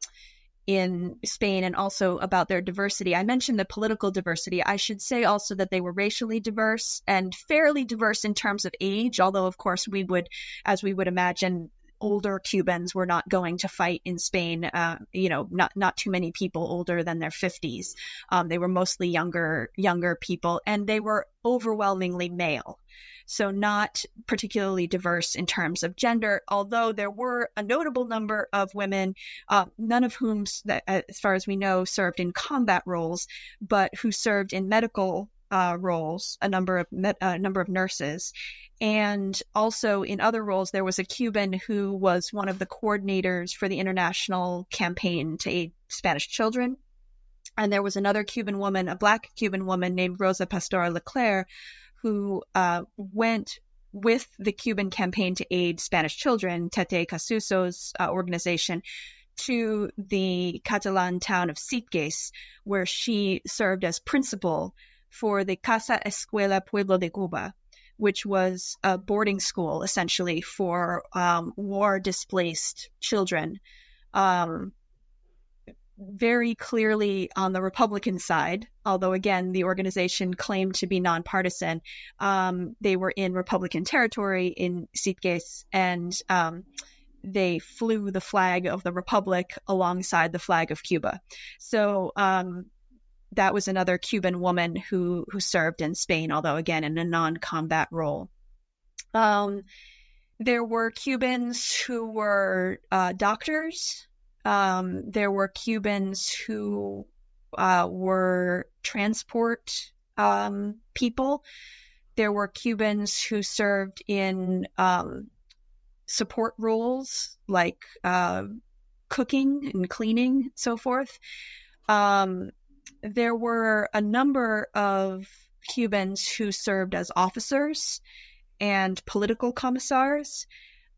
in Spain and also about their diversity. I mentioned the political diversity. I should say also that they were racially diverse and fairly diverse in terms of age, although, of course, we would, as we would imagine, older Cubans were not going to fight in Spain. Uh, you know, not not too many people older than their fifties. Um, they were mostly younger younger people, and they were overwhelmingly male so not particularly diverse in terms of gender, although there were a notable number of women, uh, none of whom, as far as we know, served in combat roles, but who served in medical uh, roles, a number of a number of nurses, and also in other roles, there was a Cuban who was one of the coordinators for the international campaign to aid Spanish children. And there was another Cuban woman, a black Cuban woman named Rosa Pastora Leclerc, who uh, went with the Cuban campaign to aid Spanish children, Tete Casuso's uh, organization, to the Catalan town of Sitges, where she served as principal for the Casa Escuela Pueblo de Cuba, which was a boarding school essentially for um, war displaced children. Um, very clearly on the Republican side, although again, the organization claimed to be nonpartisan. Um, they were in Republican territory in Sitges, and um, they flew the flag of the republic alongside the flag of Cuba. So um, that was another Cuban woman who who served in Spain, although again in a non-combat role. Um, there were Cubans who were uh, doctors. Um, there were Cubans who uh, were transport um, people. There were Cubans who served in um, support roles like uh, cooking and cleaning, so forth. Um, there were a number of Cubans who served as officers and political commissars.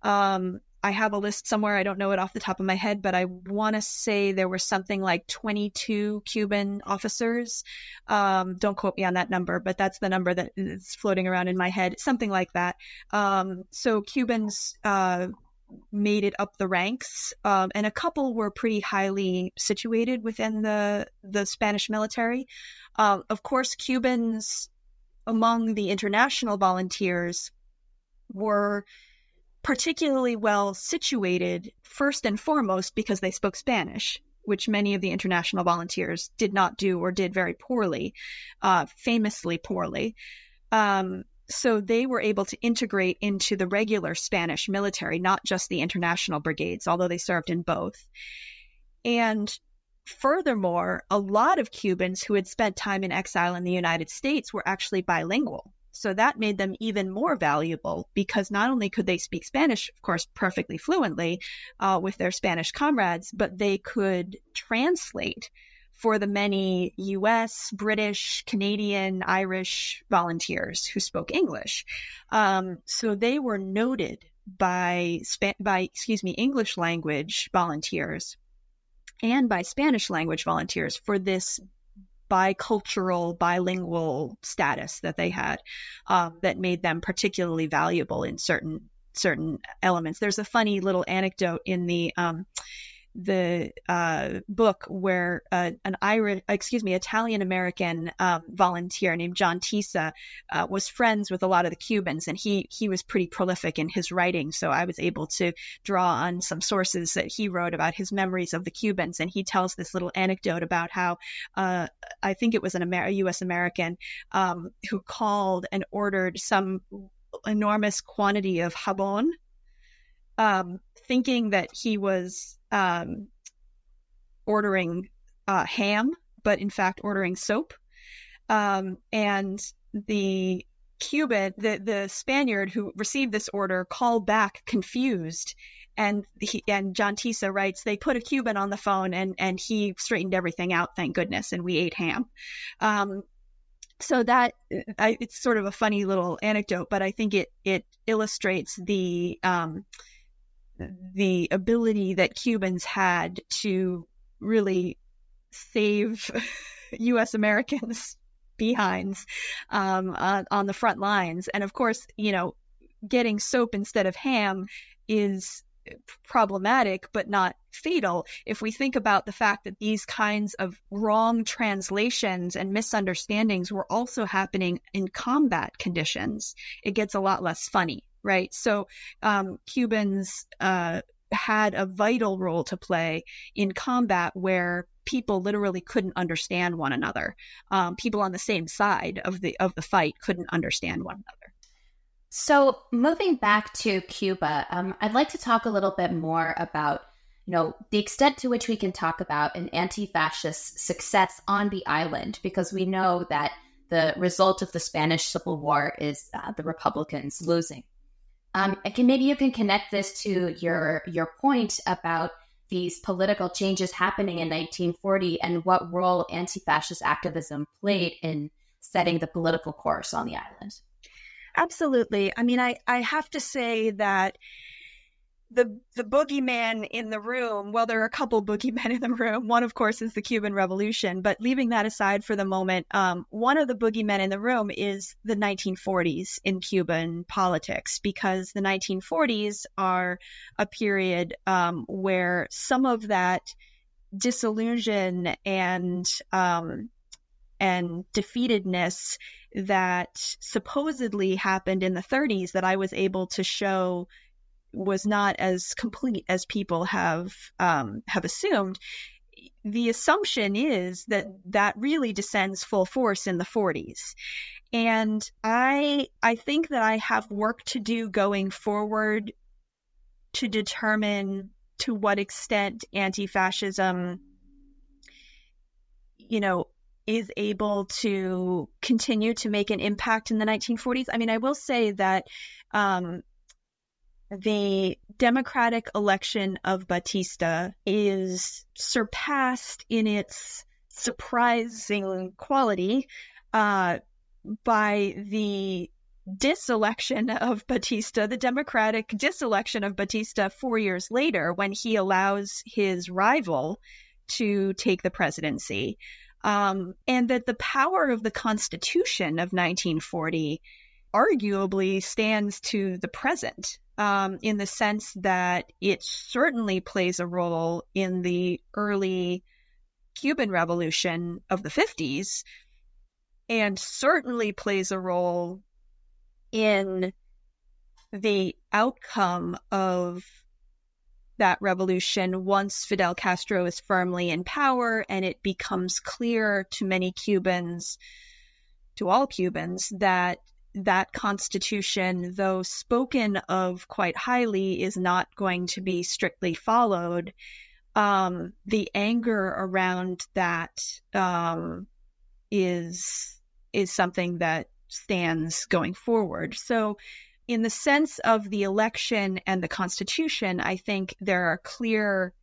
Um, I have a list somewhere. I don't know it off the top of my head, but I want to say there were something like 22 Cuban officers. Um, don't quote me on that number, but that's the number that is floating around in my head, something like that. Um, so Cubans uh, made it up the ranks, um, and a couple were pretty highly situated within the the Spanish military. Uh, of course, Cubans among the international volunteers were particularly well situated, first and foremost, because they spoke Spanish, which many of the international volunteers did not do or did very poorly, uh, famously poorly. Um, so they were able to integrate into the regular Spanish military, not just the international brigades, although they served in both. And furthermore, a lot of Cubans who had spent time in exile in the United States were actually bilingual. So that made them even more valuable because not only could they speak Spanish, of course, perfectly fluently uh, with their Spanish comrades, but they could translate for the many US, British, Canadian, Irish volunteers who spoke English. Um, so they were noted by by excuse me English language volunteers and by Spanish language volunteers for this bicultural, bilingual status that they had um, that made them particularly valuable in certain certain elements. There's a funny little anecdote in the um, the uh, book where uh, an Irish, excuse me, Italian American um, volunteer named John Tisa uh, was friends with a lot of the Cubans, and he he was pretty prolific in his writing. So I was able to draw on some sources that he wrote about his memories of the Cubans, and he tells this little anecdote about how uh, I think it was an Amer- U.S. American um, who called and ordered some enormous quantity of jabon. Um, thinking that he was um, ordering uh, ham, but in fact ordering soap. Um, and the Cuban, the, the Spaniard who received this order called back confused. And he, and John Tisa writes, they put a Cuban on the phone and, and he straightened everything out, thank goodness, and we ate ham. Um, so that I, it's sort of a funny little anecdote, but I think it it illustrates the um, the ability that Cubans had to really save U.S. Americans behinds um, uh, on the front lines. And of course, you know, getting soap instead of ham is problematic but not fatal if we think about the fact that these kinds of wrong translations and misunderstandings were also happening in combat conditions it gets a lot less funny right? So um, Cubans uh, had a vital role to play in combat where people literally couldn't understand one another. Um, people on the same side of the of the fight couldn't understand one another. So moving back to Cuba, um, I'd like to talk a little bit more about you know the extent to which we can talk about an anti-fascist success on the island because we know that the result of the Spanish Civil War is uh, the Republicans losing. Um, can maybe you can connect this to your your point about these political changes happening in 1940 and what role anti-fascist activism played in setting the political course on the island. Absolutely. I mean, I, I have to say that the the boogeyman in the room. Well, there are a couple boogeymen in the room. One, of course, is the Cuban Revolution. But leaving that aside for the moment, um, one of the boogeymen in the room is the 1940s in Cuban politics, because the 1940s are a period um, where some of that disillusion and um, and defeatedness that supposedly happened in the 30s that I was able to show was not as complete as people have um, have assumed. The assumption is that that really descends full force in the 40s. And I I think that I have work to do going forward to determine to what extent anti-fascism you know is able to continue to make an impact in the 1940s. I mean, I will say that um, the Democratic election of Batista is surpassed in its surprising quality uh, by the diselection of Batista, the Democratic diselection of Batista four years later when he allows his rival to take the presidency. Um, and that the power of the Constitution of 1940 arguably stands to the present um, in the sense that it certainly plays a role in the early Cuban Revolution of the 50s and certainly plays a role in the outcome of that revolution once Fidel Castro is firmly in power and it becomes clear to many Cubans, to all Cubans, that that constitution, though spoken of quite highly, is not going to be strictly followed. Um, the anger around that um, is is something that stands going forward. So in the sense of the election and the Constitution, I think there are clear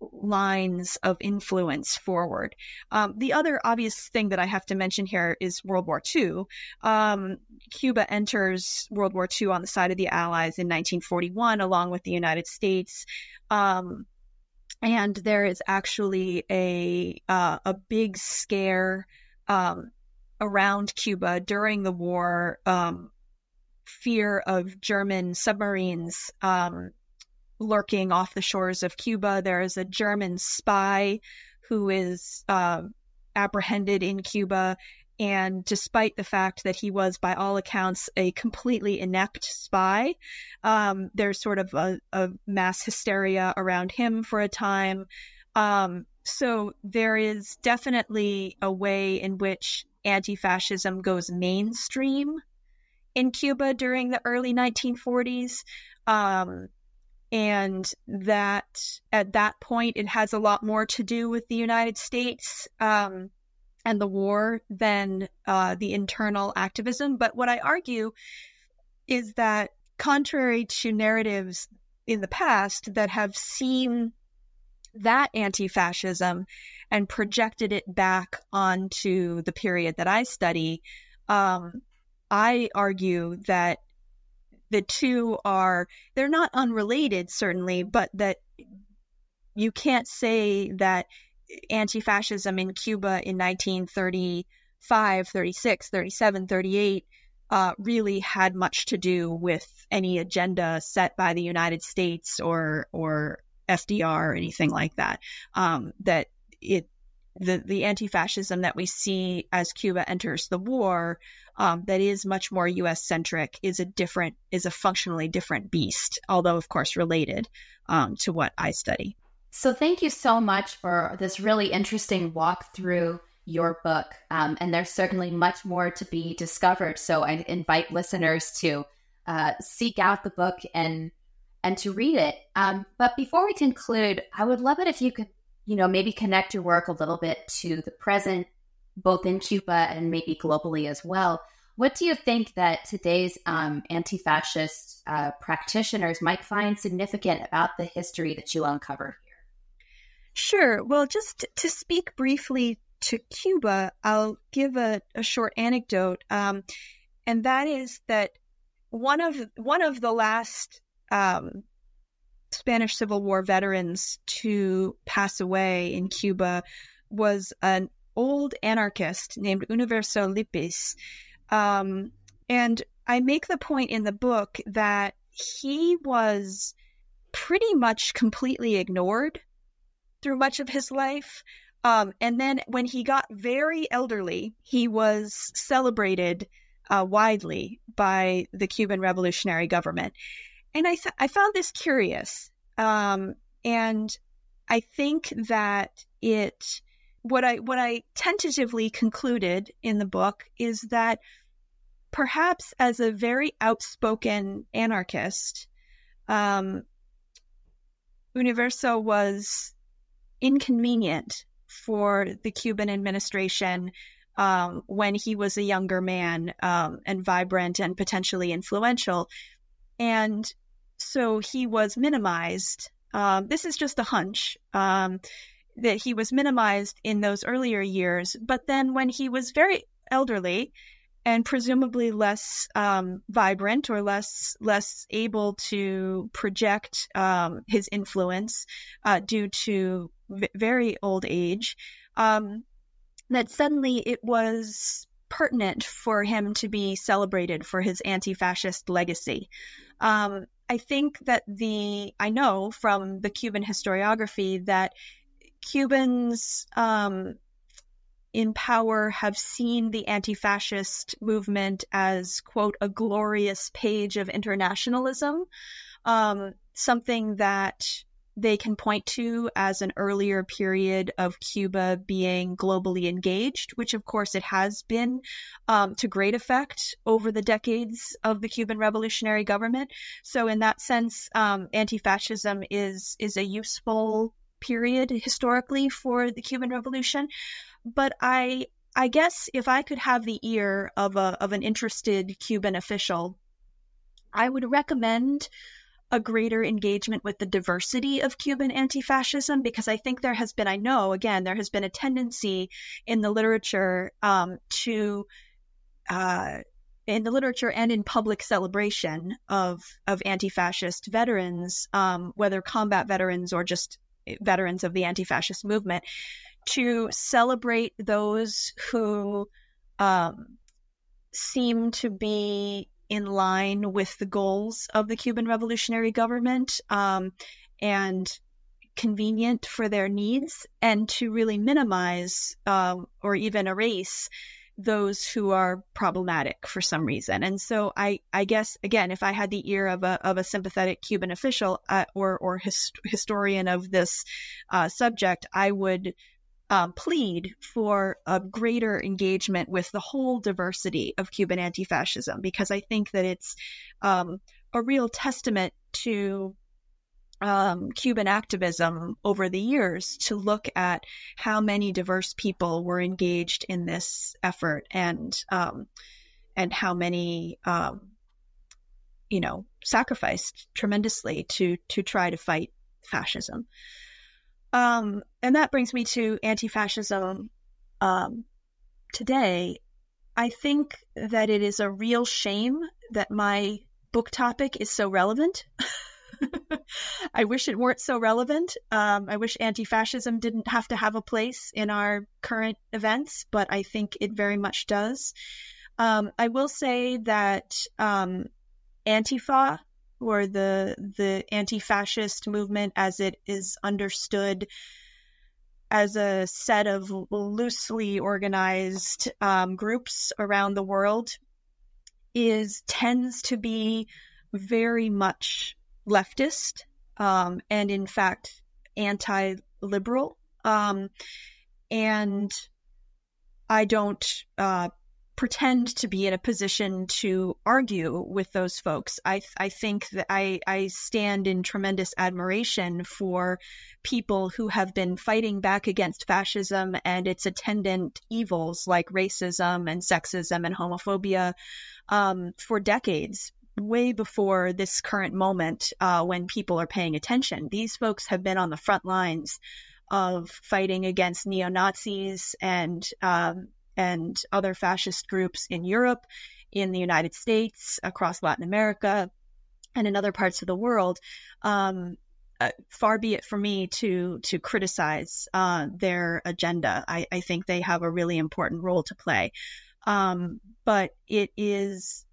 lines of influence forward. Um, the other obvious thing that I have to mention here is World War II. Um, Cuba enters World War II on the side of the Allies in 1941, along with the United States. Um, and there is actually a uh, a big scare um, around Cuba during the war um, fear of German submarines um, lurking off the shores of Cuba. There is a German spy who is uh, apprehended in Cuba. And despite the fact that he was, by all accounts, a completely inept spy, um, there's sort of a, a, mass hysteria around him for a time. Um, so there is definitely a way in which anti fascism goes mainstream in Cuba during the early 1940s. Um, and that at that point, it has a lot more to do with the United States um, and the war than uh, the internal activism. But what I argue is that, contrary to narratives in the past that have seen that anti fascism and projected it back onto the period that I study, um, I argue that the two are, they're not unrelated, certainly, but that you can't say that anti fascism in Cuba in 1935, 36, 37, 38 uh, really had much to do with any agenda set by the United States or, or FDR or anything like that. Um, that it, the, the anti fascism that we see as Cuba enters the war um, that is much more U.S. centric is a different is a functionally different beast, although of course related um, to what I study. So thank you so much for this really interesting walk through your book, um, and there's certainly much more to be discovered. So I invite listeners to uh, seek out the book and and to read it. Um, but before we conclude, I would love it if you could, you know, maybe connect your work a little bit to the present both in Cuba and maybe globally as well. What do you think that today's um, anti fascist uh, practitioners might find significant about the history that you uncover here? Sure. Well, just to speak briefly to Cuba, I'll give a, a short anecdote, um, and that is that one of one of the last um, Spanish Civil War veterans to pass away in Cuba was an old anarchist named Universo Lipis. Um, and I make the point in the book that he was pretty much completely ignored through much of his life. Um, and then when he got very elderly, he was celebrated uh, widely by the Cuban revolutionary government. And I th- I found this curious, um, and I think that it what I what I tentatively concluded in the book is that perhaps as a very outspoken anarchist, um, Universo was inconvenient for the Cuban administration um, when he was a younger man um, and vibrant and potentially influential. And so he was minimized. Um, this is just a hunch um, that he was minimized in those earlier years. But then when he was very elderly and presumably less um, vibrant or less less able to project um, his influence uh, due to v- very old age, um, that suddenly it was pertinent for him to be celebrated for his anti-fascist legacy. Um, I think that the I know from the Cuban historiography that Cubans um, in power have seen the anti fascist movement as, quote, a glorious page of internationalism, um, something that they can point to as an earlier period of Cuba being globally engaged, which of course it has been um, to great effect over the decades of the Cuban revolutionary government. So in that sense, um, anti-fascism is is a useful period historically for the Cuban Revolution. But I I guess if I could have the ear of a of an interested Cuban official, I would recommend a greater engagement with the diversity of Cuban anti fascism because I think there has been, I know, again, there has been a tendency in the literature um, to, uh, in the literature and in public celebration of, of anti fascist veterans, um, whether combat veterans or just veterans of the anti fascist movement, to celebrate those who um, seem to be in line with the goals of the Cuban revolutionary government um, and convenient for their needs, and to really minimize uh, or even erase those who are problematic for some reason. And so I, I guess again, if I had the ear of a of a sympathetic Cuban official uh, or or his, historian of this uh, subject, I would um, plead for a greater engagement with the whole diversity of Cuban anti fascism because I think that it's um, a real testament to um, Cuban activism over the years to look at how many diverse people were engaged in this effort and um, and how many um, you know sacrificed tremendously to to try to fight fascism. Um, and that brings me to anti-fascism um, today. I think that it is a real shame that my book topic is so relevant. I wish it weren't so relevant. Um, I wish anti fascism didn't have to have a place in our current events, but I think it very much does. Um, I will say that um, Antifa or the the anti-fascist movement as it is understood as a set of loosely organized um, groups around the world is tends to be very much leftist um, and in fact anti-liberal. Um, and I don't uh, pretend to be in a position to argue with those folks. I I think that I I stand in tremendous admiration for people who have been fighting back against fascism and its attendant evils like racism and sexism and homophobia um, for decades. Way before this current moment, uh, when people are paying attention, these folks have been on the front lines of fighting against neo Nazis and um, and other fascist groups in Europe, in the United States, across Latin America, and in other parts of the world. Um, uh, far be it for me to to criticize uh, their agenda. I, I, think they have a really important role to play, um, but it is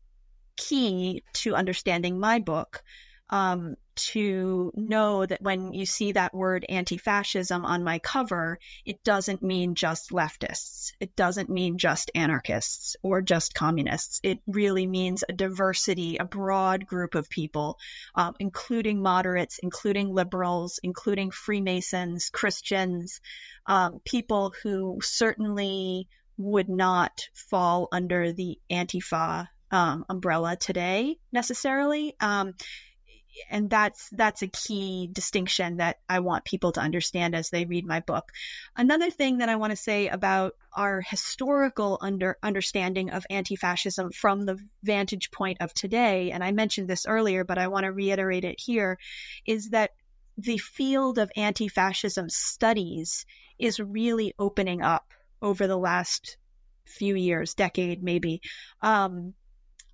key to understanding my book um, to know that when you see that word anti fascism on my cover, it doesn't mean just leftists. It doesn't mean just anarchists or just communists. It really means a diversity, a broad group of people, um, including moderates, including liberals, including Freemasons, Christians, um, people who certainly would not fall under the Antifa um, umbrella today necessarily. Um, and that's that's a key distinction that I want people to understand as they read my book. Another thing that I want to say about our historical under understanding of anti-fascism from the vantage point of today, and I mentioned this earlier, but I want to reiterate it here, is that the field of anti-fascism studies is really opening up over the last few years, decade maybe, um,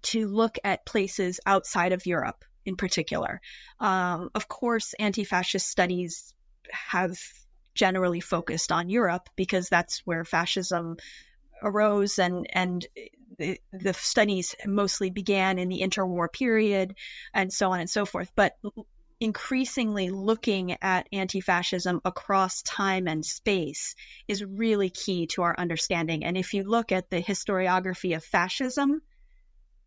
to look at places outside of Europe in particular. Um, of course, anti fascist studies have generally focused on Europe because that's where fascism arose and, and the, the studies mostly began in the interwar period and so on and so forth. But increasingly looking at anti fascism across time and space is really key to our understanding. And if you look at the historiography of fascism,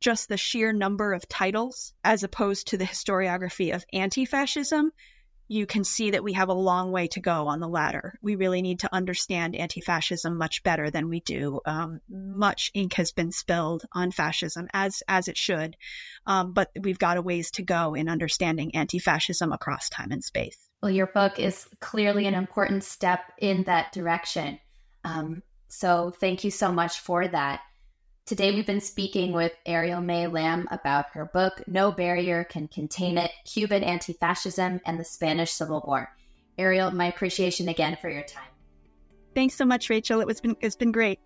just the sheer number of titles as opposed to the historiography of anti fascism, you can see that we have a long way to go on the latter. We really need to understand anti fascism much better than we do. Um, much ink has been spilled on fascism, as, as it should, um, but we've got a ways to go in understanding anti fascism across time and space. Well, your book is clearly an important step in that direction. Um, so thank you so much for that. Today, we've been speaking with Ariel Mae Lambe about her book, No Barrier Can Contain It Cuban Anti Fascism and the Spanish Civil War. Ariel, my appreciation again for your time. Thanks so much, Rachel. It was been, it's been great.